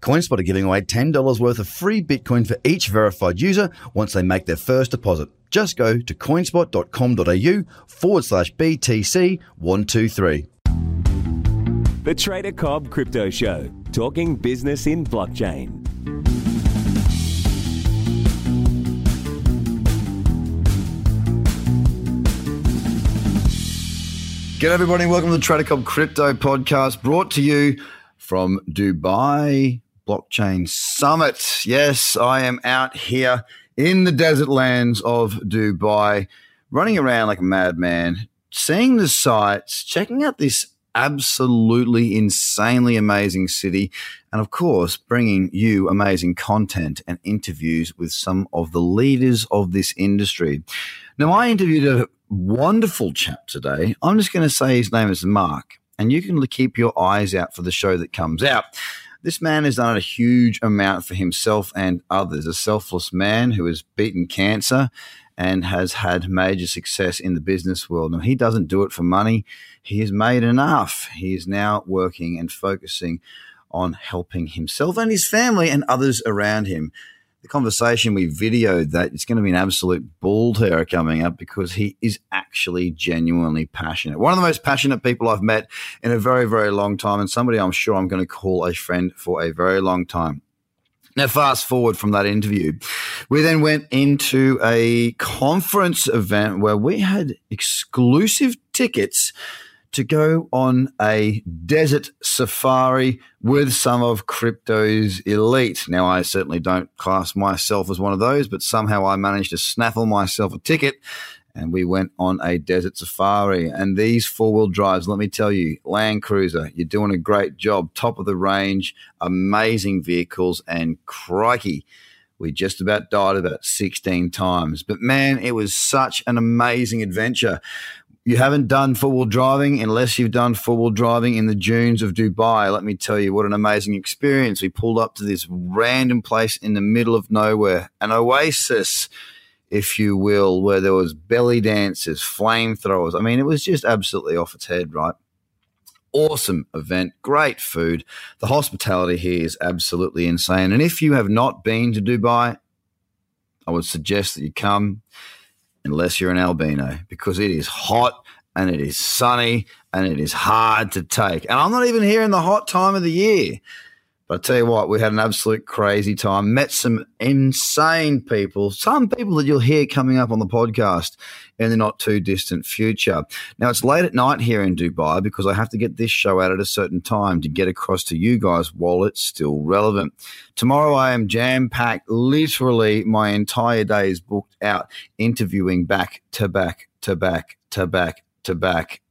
CoinSpot are giving away $10 worth of free Bitcoin for each verified user once they make their first deposit. Just go to coinspot.com.au forward slash BTC123. The Trader Cobb Crypto Show, talking business in blockchain. Good everybody, welcome to the Trader Cobb Crypto Podcast, brought to you from Dubai Blockchain Summit. Yes, I am out here in the desert lands of Dubai, running around like a madman, seeing the sights, checking out this absolutely insanely amazing city, and of course, bringing you amazing content and interviews with some of the leaders of this industry. Now, I interviewed a wonderful chap today. I'm just going to say his name is Mark, and you can keep your eyes out for the show that comes out. This man has done a huge amount for himself and others. A selfless man who has beaten cancer and has had major success in the business world. Now, he doesn't do it for money. He has made enough. He is now working and focusing on helping himself and his family and others around him the conversation we videoed that it's going to be an absolute bull terror coming up because he is actually genuinely passionate. One of the most passionate people I've met in a very, very long time, and somebody I'm sure I'm going to call a friend for a very long time. Now, fast forward from that interview, we then went into a conference event where we had exclusive tickets to go on a desert safari with some of crypto's elite. Now, I certainly don't class myself as one of those, but somehow I managed to snaffle myself a ticket and we went on a desert safari. And these four wheel drives, let me tell you, Land Cruiser, you're doing a great job. Top of the range, amazing vehicles, and crikey. We just about died about 16 times. But man, it was such an amazing adventure you haven't done four wheel driving unless you've done four wheel driving in the dunes of Dubai. Let me tell you what an amazing experience. We pulled up to this random place in the middle of nowhere, an oasis, if you will, where there was belly dancers, flamethrowers. I mean, it was just absolutely off its head, right? Awesome event, great food. The hospitality here is absolutely insane. And if you have not been to Dubai, I would suggest that you come unless you're an albino because it is hot and it is sunny and it is hard to take. And I'm not even here in the hot time of the year. But I tell you what, we had an absolute crazy time. Met some insane people, some people that you'll hear coming up on the podcast in the not too distant future. Now, it's late at night here in Dubai because I have to get this show out at a certain time to get across to you guys while it's still relevant. Tomorrow, I am jam packed. Literally, my entire day is booked out interviewing back to back to back to back to back.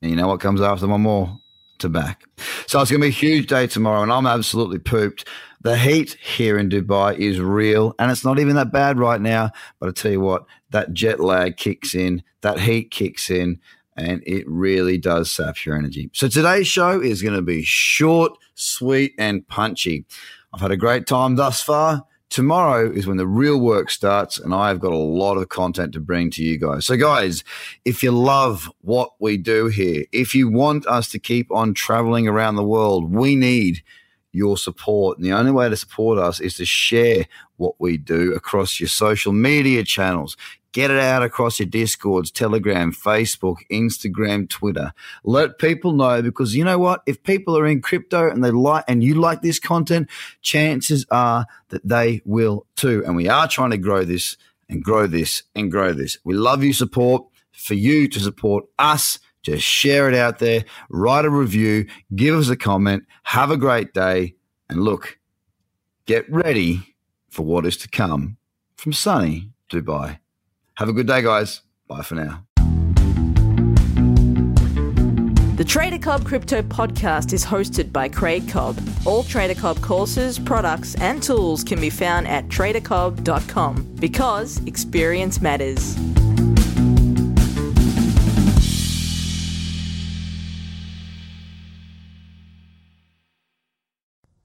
And you know what comes after one more? to back. So it's going to be a huge day tomorrow, and I'm absolutely pooped. The heat here in Dubai is real, and it's not even that bad right now. But I tell you what, that jet lag kicks in, that heat kicks in, and it really does sap your energy. So today's show is going to be short, sweet, and punchy. I've had a great time thus far tomorrow is when the real work starts, and I've got a lot of content to bring to you guys. So, guys, if you love what we do here, if you want us to keep on traveling around the world, we need your support. And the only way to support us is to share what we do across your social media channels. Get it out across your Discords, Telegram, Facebook, Instagram, Twitter. Let people know because you know what? If people are in crypto and they like and you like this content, chances are that they will too. And we are trying to grow this and grow this and grow this. We love your support. For you to support us, just share it out there, write a review, give us a comment, have a great day, and look, get ready for what is to come from sunny Dubai. Have a good day, guys. Bye for now. The Trader Cobb Crypto Podcast is hosted by Craig Cobb. All Trader Cobb courses, products, and tools can be found at tradercobb.com because experience matters.